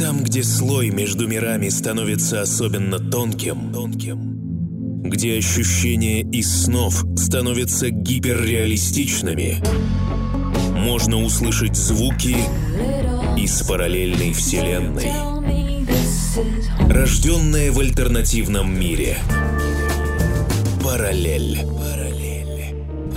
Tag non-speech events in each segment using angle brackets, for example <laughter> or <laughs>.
Там, где слой между мирами становится особенно тонким, тонким, где ощущения из снов становятся гиперреалистичными, можно услышать звуки из параллельной вселенной, рожденные в альтернативном мире. Параллель.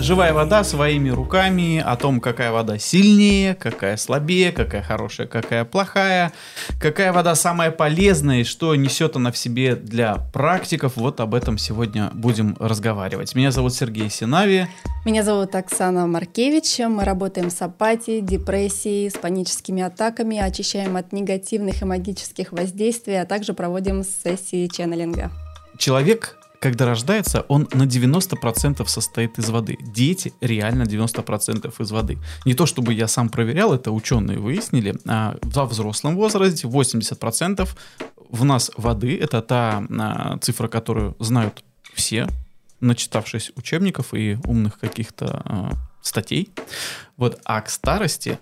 Живая вода своими руками, о том, какая вода сильнее, какая слабее, какая хорошая, какая плохая, какая вода самая полезная и что несет она в себе для практиков. Вот об этом сегодня будем разговаривать. Меня зовут Сергей Синави. Меня зовут Оксана Маркевич. Мы работаем с апатией, депрессией, с паническими атаками, очищаем от негативных и магических воздействий, а также проводим сессии ченнелинга. Человек когда рождается, он на 90% состоит из воды. Дети реально 90% из воды. Не то чтобы я сам проверял, это ученые выяснили, а во взрослом возрасте 80% в нас воды, это та а, цифра, которую знают все, начитавшись учебников и умных каких-то а, статей. Вот, а к старости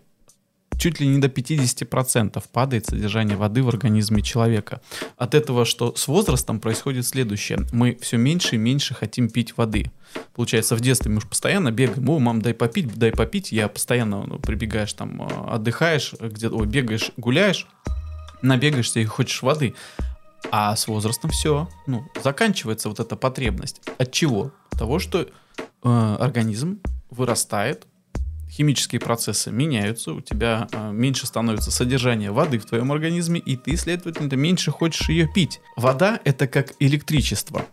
чуть ли не до 50% падает содержание воды в организме человека. От этого, что с возрастом происходит следующее. Мы все меньше и меньше хотим пить воды. Получается, в детстве мы уж постоянно бегаем, о, мам, дай попить, дай попить. Я постоянно ну, прибегаешь там, а, отдыхаешь, где-то, ой, бегаешь, гуляешь, набегаешься и хочешь воды. А с возрастом все, ну, заканчивается вот эта потребность. От чего? От того, что э, организм вырастает, химические процессы меняются, у тебя э, меньше становится содержание воды в твоем организме, и ты, следовательно, меньше хочешь ее пить. Вода это как электричество.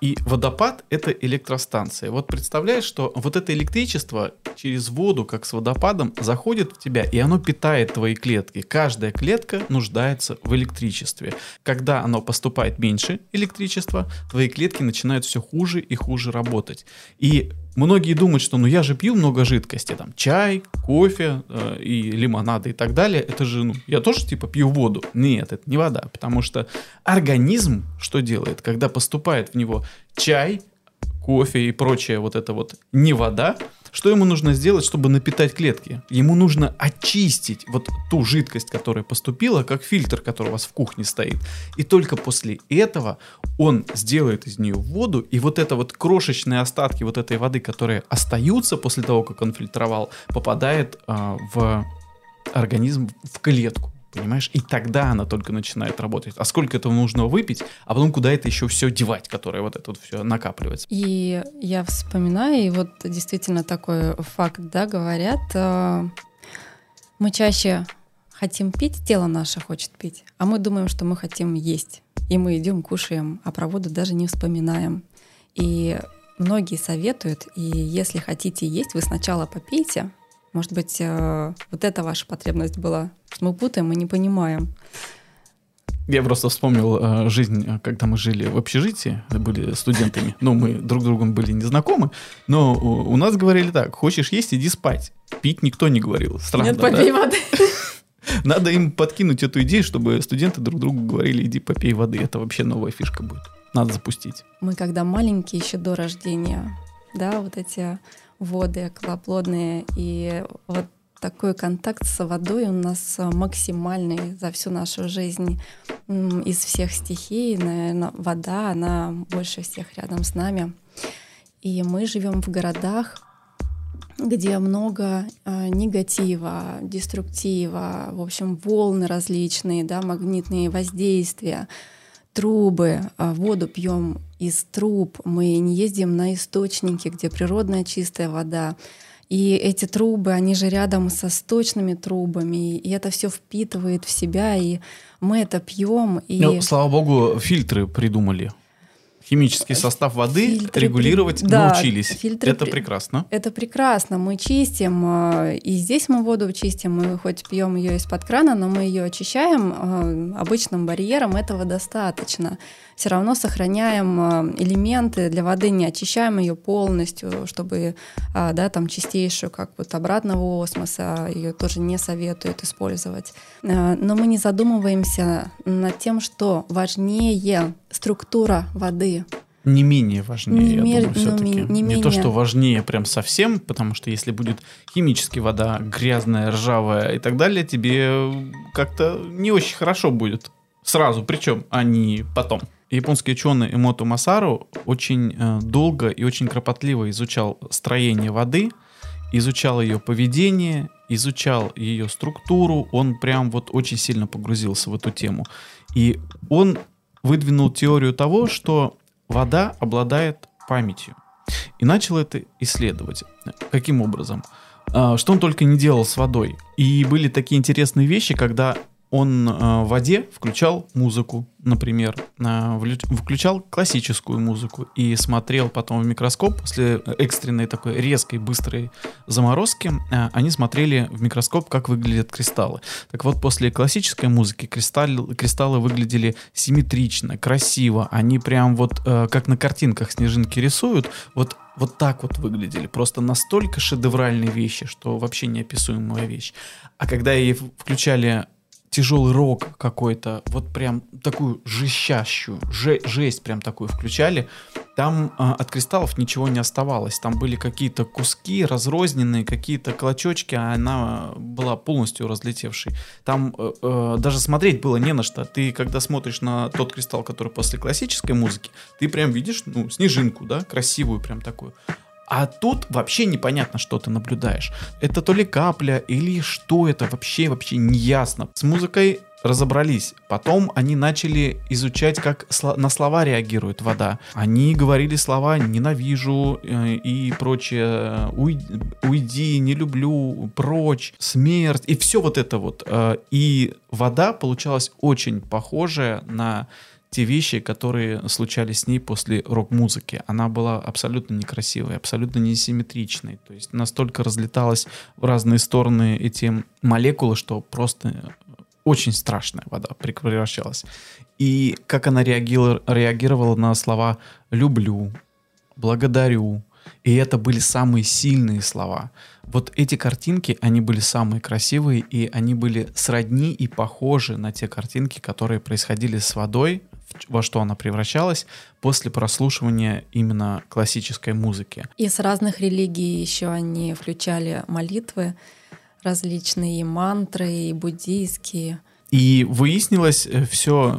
И водопад — это электростанция. Вот представляешь, что вот это электричество через воду, как с водопадом, заходит в тебя, и оно питает твои клетки. Каждая клетка нуждается в электричестве. Когда оно поступает меньше электричества, твои клетки начинают все хуже и хуже работать. И Многие думают, что ну я же пью много жидкости, там чай, кофе э, и лимонады и так далее. Это же, ну, я тоже типа пью воду. Нет, это не вода, потому что организм что делает, когда поступает в него чай, кофе и прочее вот это вот не вода, что ему нужно сделать, чтобы напитать клетки? Ему нужно очистить вот ту жидкость, которая поступила, как фильтр, который у вас в кухне стоит. И только после этого он сделает из нее воду, и вот это вот крошечные остатки вот этой воды, которые остаются после того, как он фильтровал, попадает э, в организм, в клетку понимаешь? И тогда она только начинает работать. А сколько этого нужно выпить, а потом куда это еще все девать, которое вот это вот все накапливается. И я вспоминаю, и вот действительно такой факт, да, говорят, э, мы чаще хотим пить, тело наше хочет пить, а мы думаем, что мы хотим есть. И мы идем, кушаем, а про воду даже не вспоминаем. И многие советуют, и если хотите есть, вы сначала попейте, может быть, э, вот эта ваша потребность была, мы путаем и не понимаем. Я просто вспомнил э, жизнь, э, когда мы жили в общежитии, были студентами. Ну, мы друг с другом были не знакомы, но у, у нас говорили так: хочешь есть, иди спать. Пить никто не говорил. Странно. Нет, попей да? воды. <laughs> Надо им подкинуть эту идею, чтобы студенты друг другу говорили: иди попей воды. Это вообще новая фишка будет. Надо запустить. Мы когда маленькие, еще до рождения, да, вот эти воды околоплодные. И вот такой контакт с водой у нас максимальный за всю нашу жизнь. Из всех стихий, наверное, вода, она больше всех рядом с нами. И мы живем в городах, где много э, негатива, деструктива, в общем, волны различные, да, магнитные воздействия трубы, а воду пьем из труб, мы не ездим на источники, где природная чистая вода. И эти трубы, они же рядом со сточными трубами, и это все впитывает в себя, и мы это пьем. И... Ну, слава богу, фильтры придумали химический состав воды фильтры регулировать при... научились. Да, фильтры это прекрасно. Это прекрасно. Мы чистим, э, и здесь мы воду чистим, мы хоть пьем ее из-под крана, но мы ее очищаем э, обычным барьером, этого достаточно все равно сохраняем э, элементы для воды, не очищаем ее полностью, чтобы да, там чистейшую, как вот обратного осмоса, ее тоже не советуют использовать. Но мы не задумываемся над тем, что важнее структура воды, Не менее важнее, Не я мер- думаю, все-таки. ну, Не, не менее. то, что важнее прям совсем, потому что если будет химически вода грязная, ржавая и так далее, тебе как-то не очень хорошо будет. Сразу, причем, а не потом. Японский ученый Эмото Масару очень э, долго и очень кропотливо изучал строение воды, изучал ее поведение, изучал ее структуру, он прям вот очень сильно погрузился в эту тему. И он выдвинул теорию того, что вода обладает памятью. И начал это исследовать. Каким образом? А, Что он только не делал с водой. И были такие интересные вещи, когда он а, в воде включал музыку, например, а, включал классическую музыку и смотрел потом в микроскоп после экстренной такой резкой, быстрой заморозки, а, они смотрели в микроскоп, как выглядят кристаллы. Так вот, после классической музыки кристаллы, кристаллы выглядели симметрично, красиво, они прям вот как на картинках снежинки рисуют, вот вот так вот выглядели. Просто настолько шедевральные вещи, что вообще неописуемая вещь. А когда ей включали тяжелый рок какой-то, вот прям такую жещащую, же- жесть прям такую включали, там а, от кристаллов ничего не оставалось. Там были какие-то куски разрозненные, какие-то клочочки, а она была полностью разлетевшей. Там э, э, даже смотреть было не на что. Ты, когда смотришь на тот кристалл, который после классической музыки, ты прям видишь, ну, снежинку, да, красивую прям такую. А тут вообще непонятно, что ты наблюдаешь. Это то ли капля, или что это, вообще, вообще не ясно. С музыкой разобрались. Потом они начали изучать, как на слова реагирует вода. Они говорили слова «ненавижу» э, и прочее, «Уй- «уйди», «не люблю», «прочь», «смерть» и все вот это вот. Э, И вода получалась очень похожая на те вещи, которые случались с ней после рок-музыки. Она была абсолютно некрасивой, абсолютно несимметричной. То есть настолько разлеталась в разные стороны эти молекулы, что просто очень страшная вода превращалась. И как она реагировала, реагировала на слова «люблю», «благодарю», и это были самые сильные слова. Вот эти картинки, они были самые красивые, и они были сродни и похожи на те картинки, которые происходили с водой, во что она превращалась после прослушивания именно классической музыки. И с разных религий еще они включали молитвы различные, и мантры, и буддийские. И выяснилось, все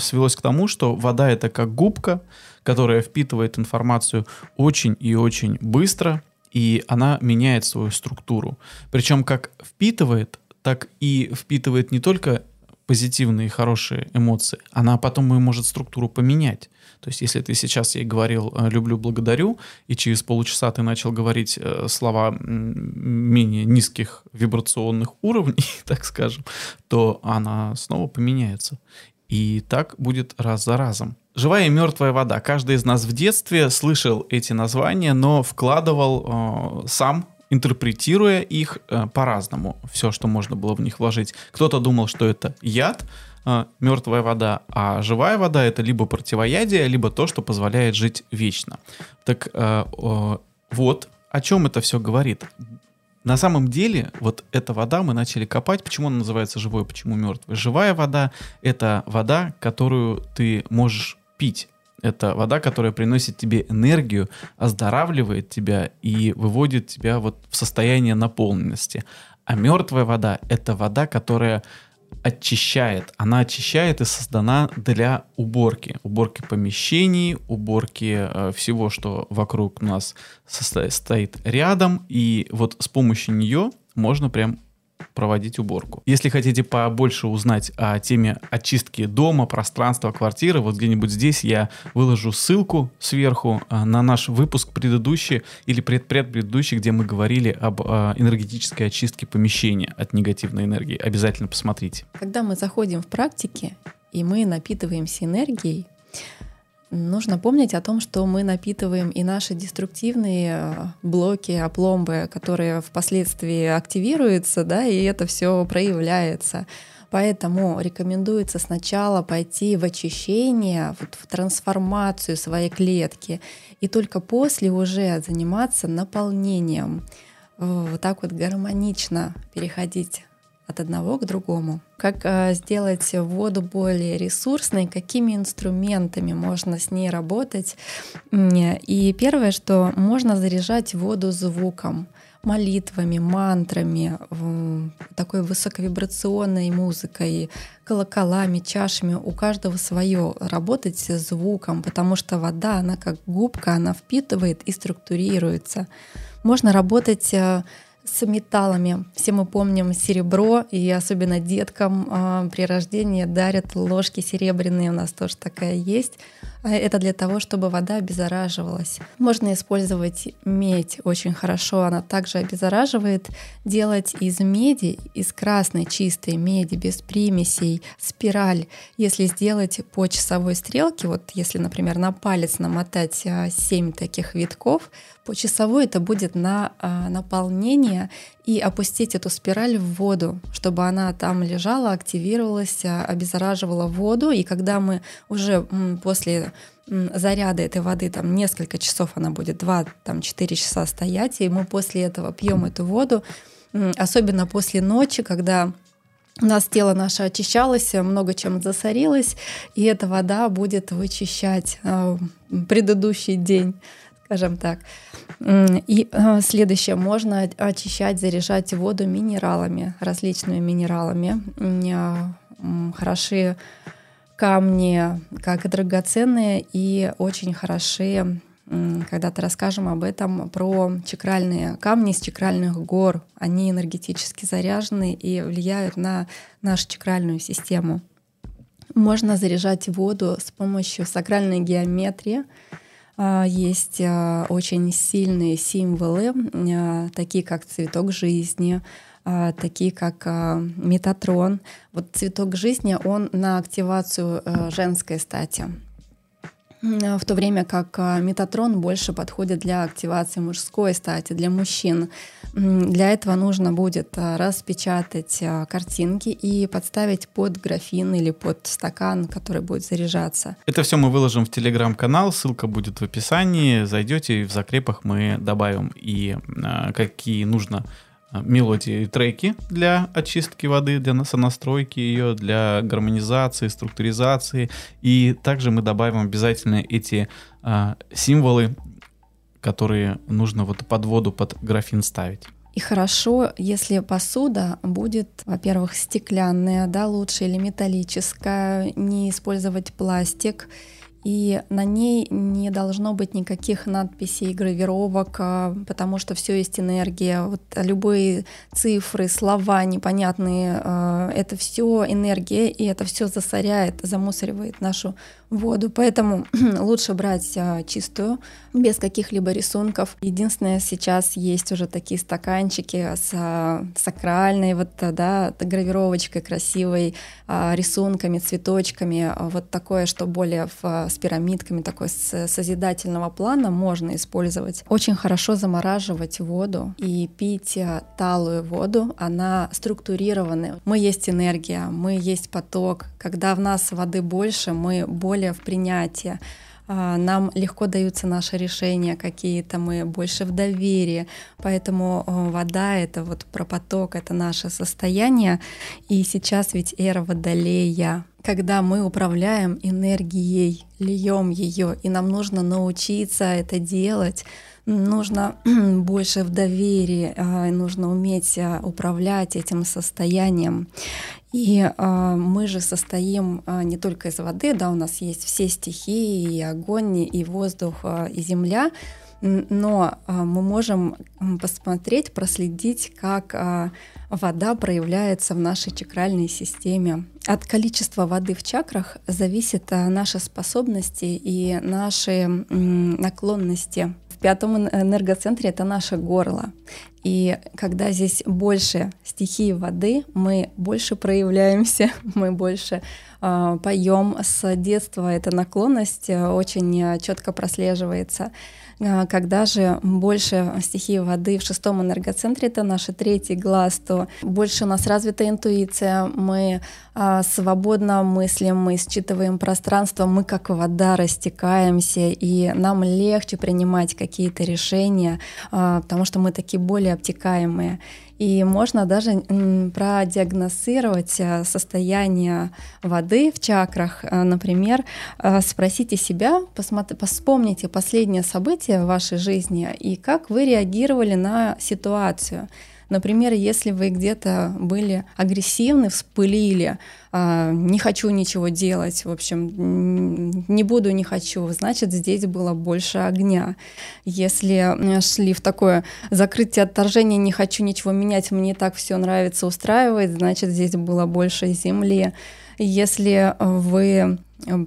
свелось к тому, что вода это как губка, которая впитывает информацию очень и очень быстро, и она меняет свою структуру. Причем как впитывает, так и впитывает не только позитивные хорошие эмоции, она потом и может структуру поменять. То есть, если ты сейчас ей говорил э, «люблю, благодарю», и через полчаса ты начал говорить э, слова менее низких вибрационных уровней, <laughs> так скажем, то она снова поменяется. И так будет раз за разом. Живая и мертвая вода. Каждый из нас в детстве слышал эти названия, но вкладывал э, сам интерпретируя их э, по-разному, все, что можно было в них вложить. Кто-то думал, что это яд, э, мертвая вода, а живая вода это либо противоядие, либо то, что позволяет жить вечно. Так э, э, вот о чем это все говорит. На самом деле, вот эта вода мы начали копать. Почему она называется живой, почему мертвой? Живая вода — это вода, которую ты можешь пить. Это вода, которая приносит тебе энергию, оздоравливает тебя и выводит тебя вот в состояние наполненности. А мертвая вода — это вода, которая очищает. Она очищает и создана для уборки. Уборки помещений, уборки э, всего, что вокруг нас состо- стоит рядом. И вот с помощью нее можно прям проводить уборку. Если хотите побольше узнать о теме очистки дома, пространства, квартиры, вот где-нибудь здесь я выложу ссылку сверху а, на наш выпуск предыдущий или предпредпредыдущий, где мы говорили об а, энергетической очистке помещения от негативной энергии. Обязательно посмотрите. Когда мы заходим в практики, и мы напитываемся энергией, нужно помнить о том, что мы напитываем и наши деструктивные э, блоки, опломбы, которые впоследствии активируются, да, и это все проявляется. Поэтому рекомендуется сначала пойти в очищение, вот в трансформацию своей клетки, и только после уже заниматься наполнением. Вот так вот гармонично переходить от одного к другому. Как э, сделать воду более ресурсной, какими инструментами можно с ней работать. И первое, что можно заряжать воду звуком молитвами, мантрами, такой высоковибрационной музыкой, колоколами, чашами. У каждого свое. Работать с звуком, потому что вода, она как губка, она впитывает и структурируется. Можно работать э, с металлами. Все мы помним серебро, и особенно деткам э, при рождении дарят ложки серебряные. У нас тоже такая есть. А это для того, чтобы вода обеззараживалась. Можно использовать медь очень хорошо, она также обеззараживает. Делать из меди, из красной чистой меди, без примесей, спираль. Если сделать по часовой стрелке, вот если, например, на палец намотать 7 а, таких витков, по часовой это будет на а, наполнение и опустить эту спираль в воду, чтобы она там лежала, активировалась, обеззараживала воду. И когда мы уже после заряда этой воды, там несколько часов она будет, 2-4 часа стоять, и мы после этого пьем эту воду, особенно после ночи, когда у нас тело наше очищалось, много чем засорилось, и эта вода будет вычищать э, предыдущий день скажем так. И э, следующее, можно очищать, заряжать воду минералами, различными минералами. Э, хороши камни, как драгоценные, и очень хороши когда-то расскажем об этом, про чакральные камни из чакральных гор. Они энергетически заряжены и влияют на нашу чакральную систему. Можно заряжать воду с помощью сакральной геометрии, а, есть а, очень сильные символы, а, такие как цветок жизни, такие как метатрон. Вот цветок жизни, он на активацию женской стати. В то время как метатрон больше подходит для активации мужской стати, для мужчин. Для этого нужно будет а, распечатать а, картинки и подставить под графин или под стакан, который будет заряжаться. Это все мы выложим в телеграм-канал, ссылка будет в описании. Зайдете, и в закрепах мы добавим и а, какие нужно мелодии и треки для очистки воды, для сонастройки ее, для гармонизации, структуризации. И также мы добавим обязательно эти а, символы которые нужно вот под воду, под графин ставить. И хорошо, если посуда будет, во-первых, стеклянная, да, лучше или металлическая, не использовать пластик и на ней не должно быть никаких надписей, гравировок, а, потому что все есть энергия. Вот любые цифры, слова непонятные, а, это все энергия, и это все засоряет, замусоривает нашу воду. Поэтому <clears throat> лучше брать а, чистую, без каких-либо рисунков. Единственное, сейчас есть уже такие стаканчики с сакральной вот, да, гравировочкой красивой, рисунками, цветочками. Вот такое, что более в с пирамидками, такой с созидательного плана можно использовать. Очень хорошо замораживать воду и пить талую воду. Она структурированная. Мы есть энергия, мы есть поток. Когда в нас воды больше, мы более в принятии. А, нам легко даются наши решения какие-то, мы больше в доверии, поэтому э, вода — это вот про поток, это наше состояние, и сейчас ведь эра водолея, когда мы управляем энергией, льем ее, и нам нужно научиться это делать, нужно <clears throat> больше в доверии, а, нужно уметь а, управлять этим состоянием. И э, мы же состоим э, не только из воды, да, у нас есть все стихии, и огонь, и воздух, э, и земля, но э, мы можем посмотреть, проследить, как э, вода проявляется в нашей чакральной системе. От количества воды в чакрах зависит э, наши способности и наши э, наклонности в пятом энергоцентре это наше горло. И когда здесь больше стихии воды, мы больше проявляемся, <laughs> мы больше э, поем. С детства эта наклонность э, очень э, четко прослеживается. А, когда же больше стихии воды в шестом энергоцентре, это наш третий глаз, то больше у нас развита интуиция, мы свободно мыслим, мы считываем пространство, мы как вода растекаемся, и нам легче принимать какие-то решения, а, потому что мы такие более обтекаемые. И можно даже продиагностировать э, состояние воды в чакрах. Например, спросите себя, вспомните последнее событие в вашей жизни и как вы реагировали на ситуацию. Например, если вы где-то были агрессивны, вспылили, а, не хочу ничего делать, в общем, не буду, не хочу, значит, здесь было больше огня. Если шли в такое закрытие отторжение, не хочу ничего менять, мне так все нравится, устраивает, значит, здесь было больше земли. Если вы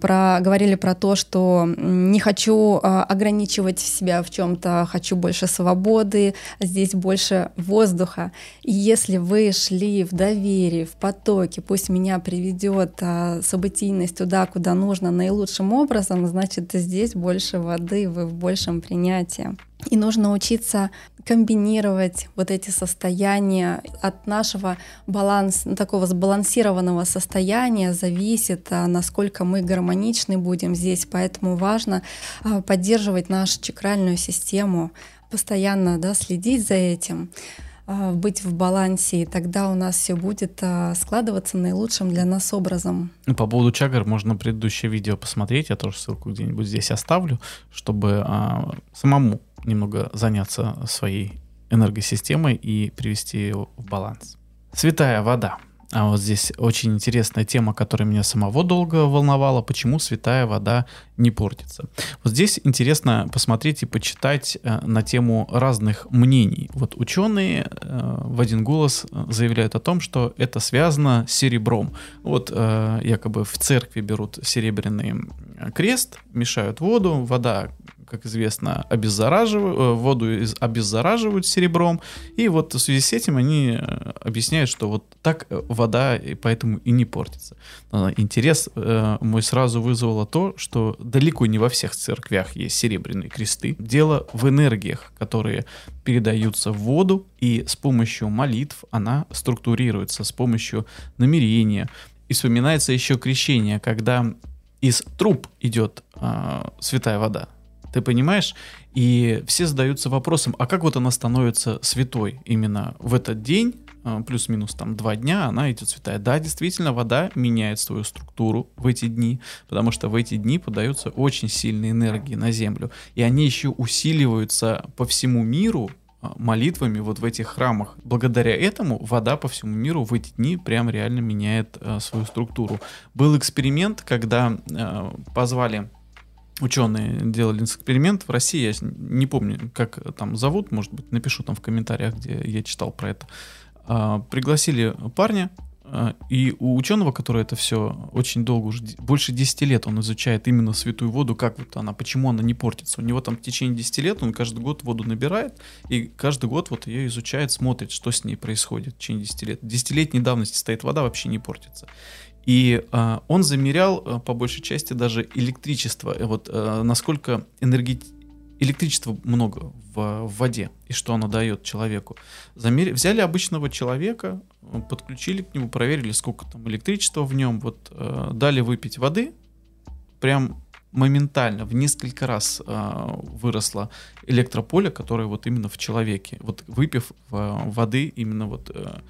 про, говорили про то, что не хочу а, ограничивать себя в чем-то, хочу больше свободы, здесь больше воздуха. И если вы шли в доверии, в потоке, пусть меня приведет а, событийность туда, куда нужно наилучшим образом, значит здесь больше воды, вы в большем принятии. И нужно учиться комбинировать вот эти состояния. От нашего баланса, такого сбалансированного состояния зависит, а, насколько мы гармоничны будем здесь. Поэтому важно а, поддерживать нашу чакральную систему, постоянно да, следить за этим быть в балансе, и тогда у нас все будет складываться наилучшим для нас образом. Ну, по поводу чагр можно предыдущее видео посмотреть, я тоже ссылку где-нибудь здесь оставлю, чтобы а, самому немного заняться своей энергосистемой и привести ее в баланс. Святая вода. А вот здесь очень интересная тема, которая меня самого долго волновала, почему святая вода не портится. Вот здесь интересно посмотреть и почитать э, на тему разных мнений. Вот ученые э, в один голос э, заявляют о том, что это связано с серебром. Вот якобы в церкви берут серебряный крест, мешают воду, вода как известно, обеззараживают, э, воду обеззараживают серебром, и вот в связи с этим они э, объясняют, что вот так э, вода и поэтому и не портится. Интерес мой сразу вызвало то, что далеко не во всех церквях есть серебряные кресты. Дело в энергиях, которые передаются в воду, и с помощью молитв она структурируется, с помощью намерения. И вспоминается еще крещение, когда из труб идет э, святая вода, ты понимаешь? И все задаются вопросом, а как вот она становится святой именно в этот день, а, плюс-минус там два дня, она идет святая. Да, действительно, вода меняет свою структуру в эти дни, потому что в эти дни подаются очень сильные энергии на Землю. И они еще усиливаются по всему миру а, молитвами вот в этих храмах. Благодаря этому вода по всему миру в эти дни прям реально меняет э, свою структуру. Был эксперимент, когда э, позвали ученые делали эксперимент в России, я не помню, как там зовут, может быть, напишу там в комментариях, где я читал про это. А, пригласили парня, а, и у ученого, который это все очень долго, уже больше 10 лет он изучает именно святую воду, как вот она, почему она не портится. У него там в течение 10 лет он каждый год воду набирает, и каждый год вот ее изучает, смотрит, что с ней происходит в течение 10 лет. Десятилетней давности стоит вода, вообще не портится. И э, он замерял э, по большей части даже электричество, э, вот э, насколько энерги... электричества много в, в воде и что оно дает человеку. Замер... Взяли обычного человека, подключили к нему, проверили, сколько там электричества в нем, вот э, дали выпить воды, прям моментально в несколько раз э, выросло электрополе, которое вот именно в человеке. Вот выпив э, воды именно вот э,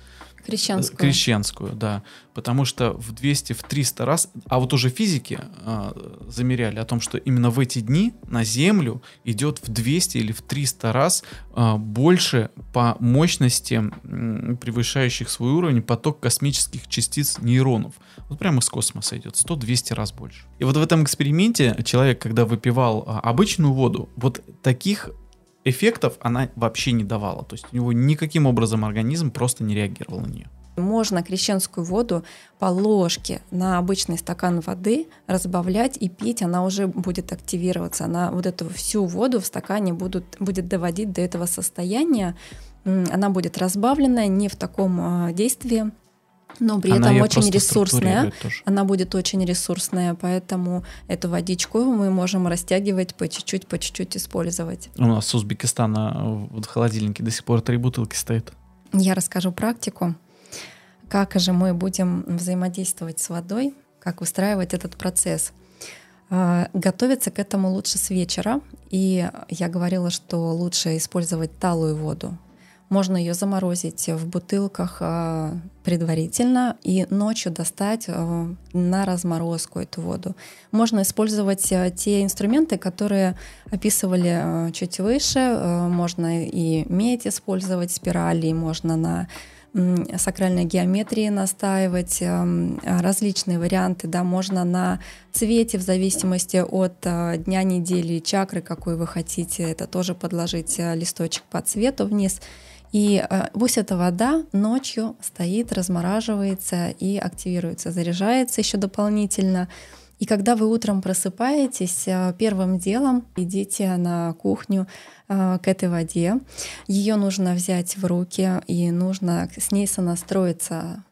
Крещенскую. Крещенскую, да. Потому что в 200, в 300 раз, а вот уже физики э, замеряли о том, что именно в эти дни на Землю идет в 200 или в 300 раз э, больше по мощности э, превышающих свой уровень поток космических частиц нейронов. Вот прямо из космоса идет, 100-200 раз больше. И вот в этом эксперименте человек, когда выпивал э, обычную воду, вот таких эффектов она вообще не давала. То есть у него никаким образом организм просто не реагировал на нее. Можно крещенскую воду по ложке на обычный стакан воды разбавлять и пить, она уже будет активироваться. Она вот эту всю воду в стакане будут, будет доводить до этого состояния. Она будет разбавленная не в таком а, действии, но при она этом очень ресурсная. Она будет очень ресурсная, поэтому эту водичку мы можем растягивать по чуть-чуть, по чуть-чуть использовать. У нас с Узбекистана в холодильнике до сих пор три бутылки стоит. Я расскажу практику, как же мы будем взаимодействовать с водой, как выстраивать этот процесс. А, готовиться к этому лучше с вечера, и я говорила, что лучше использовать талую воду, Можно ее заморозить в бутылках э, предварительно и ночью достать э, на разморозку эту воду. Можно использовать э, те инструменты, которые описывали чуть выше. Можно и медь использовать, спирали, можно на сакральной геометрии настаивать, различные варианты, да, можно на цвете в зависимости от дня недели, чакры, какой вы хотите, это тоже подложить листочек по цвету вниз. И э, пусть эта вода ночью стоит, размораживается и активируется, заряжается еще дополнительно. И когда вы утром просыпаетесь, первым делом идите на кухню, а, к этой воде. Ее нужно взять в руки и нужно с ней сонастроиться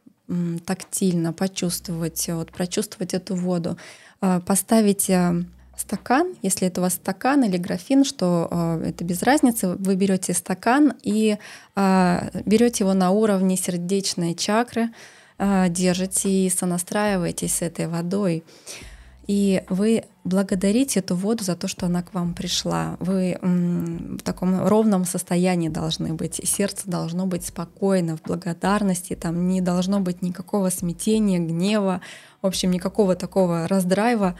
тактильно, почувствовать, вот, прочувствовать эту воду, а, поставить э, стакан, если это у вас стакан или графин, что э, это без разницы, вы берете стакан и э, берете его на уровне сердечной чакры, э, держите и сонастраиваетесь с этой водой. И вы благодарите эту воду за то, что она к вам пришла. Вы в таком ровном состоянии должны быть. Сердце должно быть спокойно, в благодарности. Там не должно быть никакого смятения, гнева, в общем, никакого такого раздрайва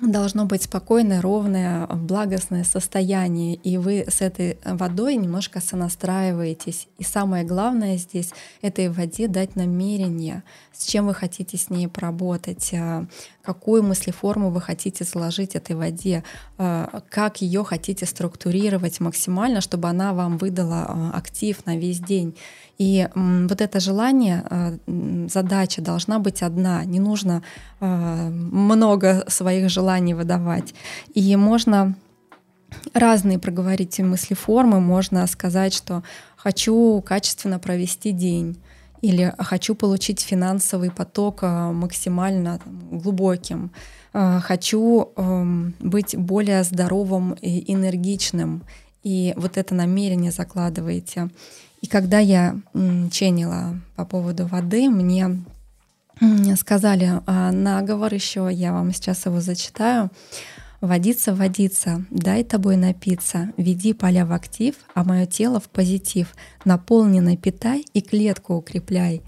должно быть спокойное, ровное, благостное состояние, и вы с этой водой немножко сонастраиваетесь. И самое главное здесь — этой воде дать намерение, с чем вы хотите с ней поработать, а, какую мыслеформу вы хотите заложить этой воде, а, как ее хотите структурировать максимально, чтобы она вам выдала а, актив на весь день. И вот это желание, а, задача должна быть одна. Не нужно много своих желаний выдавать. И можно разные проговорить мыслеформы. Можно сказать, что хочу качественно провести день или хочу получить финансовый поток максимально глубоким, хочу эм, быть более здоровым и энергичным. И вот это намерение закладываете. И когда я ченила по поводу воды, мне сказали а, наговор еще, я вам сейчас его зачитаю. Водиться, водиться, дай тобой напиться, веди поля в актив, а мое тело в позитив, наполненный питай и клетку укрепляй.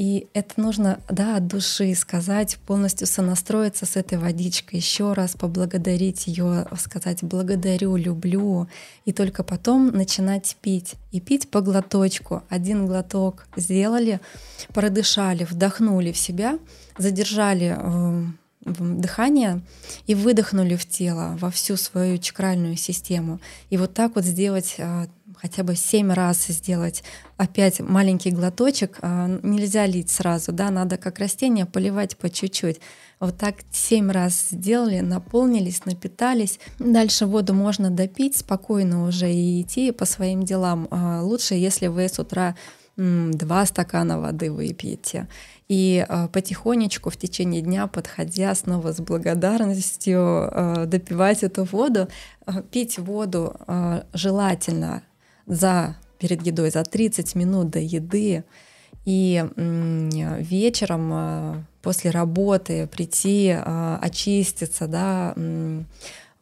И это нужно, да, от души сказать, полностью сонастроиться с этой водичкой, еще раз поблагодарить ее, сказать благодарю, люблю, и только потом начинать пить. И пить по глоточку. Один глоток сделали, продышали, вдохнули в себя, задержали э, дыхание и выдохнули в тело, во всю свою чакральную систему. И вот так вот сделать э, хотя бы семь раз сделать опять маленький глоточек. А, нельзя лить сразу, да, надо как растение поливать по чуть-чуть. Вот так семь раз сделали, наполнились, напитались. Дальше воду можно допить спокойно уже и идти по своим делам. А, лучше, если вы с утра два стакана воды выпьете. И э, потихонечку в течение дня, подходя снова с благодарностью, допивать эту воду, пить воду желательно за перед едой за 30 минут до еды и вечером э, после работы прийти, э, очиститься, да,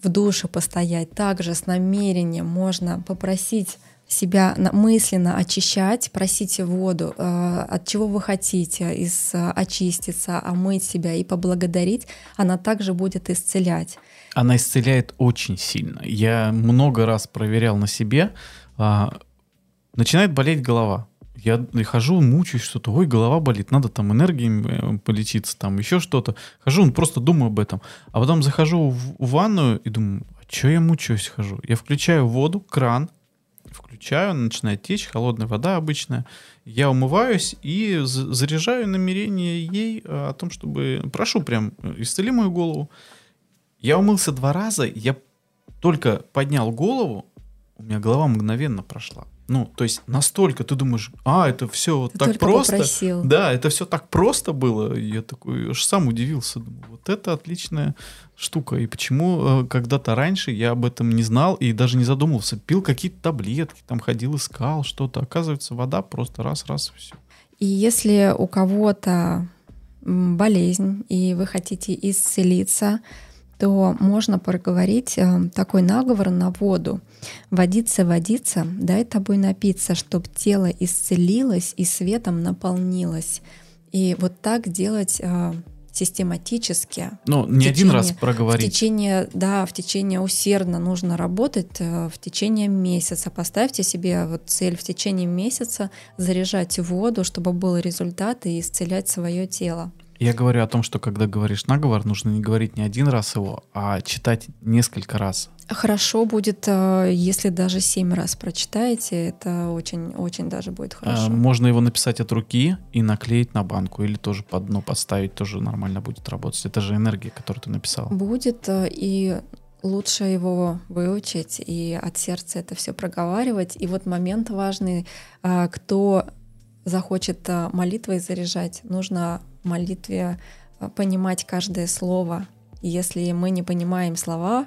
в душе постоять. Также с намерением можно попросить себя мысленно очищать, просите воду, э, от чего вы хотите, из очиститься, омыть себя и поблагодарить, она также будет исцелять. Она исцеляет очень сильно. Я много раз проверял на себе, а, начинает болеть голова. Я хожу, мучаюсь что-то, ой, голова болит, надо там энергией э, полечиться, там еще что-то. Хожу, просто думаю об этом. А потом захожу в, ванную и думаю, а что я мучаюсь хожу? Я включаю воду, кран, включаю, начинает течь, холодная вода обычная. Я умываюсь и заряжаю намерение ей э, о том, чтобы... Прошу прям, э, исцели мою голову. Я умылся два раза, я только поднял голову, у меня голова мгновенно прошла. Ну, то есть настолько ты думаешь, а, это все вот так просто. Попросил. Да, это все так просто было. Я такой аж сам удивился. Думаю, вот это отличная штука. И почему э, когда-то раньше я об этом не знал и даже не задумывался. Пил какие-то таблетки, там ходил, искал что-то. Оказывается, вода просто раз-раз и все. И если у кого-то болезнь, и вы хотите исцелиться, то можно проговорить э, такой наговор на воду. Водиться, водиться, дай тобой напиться, чтоб тело исцелилось и светом наполнилось. И вот так делать э, систематически. Ну, не течение, один раз проговорить. В течение, да, в течение усердно нужно работать э, в течение месяца. Поставьте себе вот цель в течение месяца заряжать воду, чтобы был результат и исцелять свое тело. Я говорю о том, что когда говоришь наговор, нужно не говорить не один раз его, а читать несколько раз. Хорошо будет, э, если даже семь раз прочитаете, это очень-очень даже будет а, хорошо. Можно его написать от руки и наклеить на банку, или тоже под дно поставить, тоже нормально будет работать. Это же энергия, которую ты написал. Будет, э, и лучше его выучить и от сердца это все проговаривать. И вот момент важный, э, кто захочет молитвой заряжать, нужно молитве э, понимать каждое слово. И если мы не понимаем слова,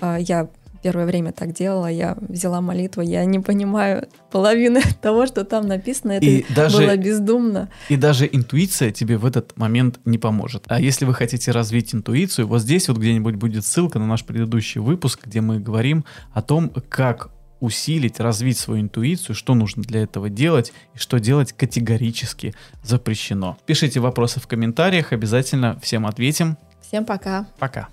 э, я первое время так делала, я взяла молитву, я не понимаю половины <laughs> того, что там написано, это и даже, было бездумно. И даже интуиция тебе в этот момент не поможет. А если вы хотите развить интуицию, вот здесь вот где-нибудь будет ссылка на наш предыдущий выпуск, где мы говорим о том, как усилить, развить свою интуицию, что нужно для этого делать и что делать категорически запрещено. Пишите вопросы в комментариях, обязательно всем ответим. Всем пока. Пока.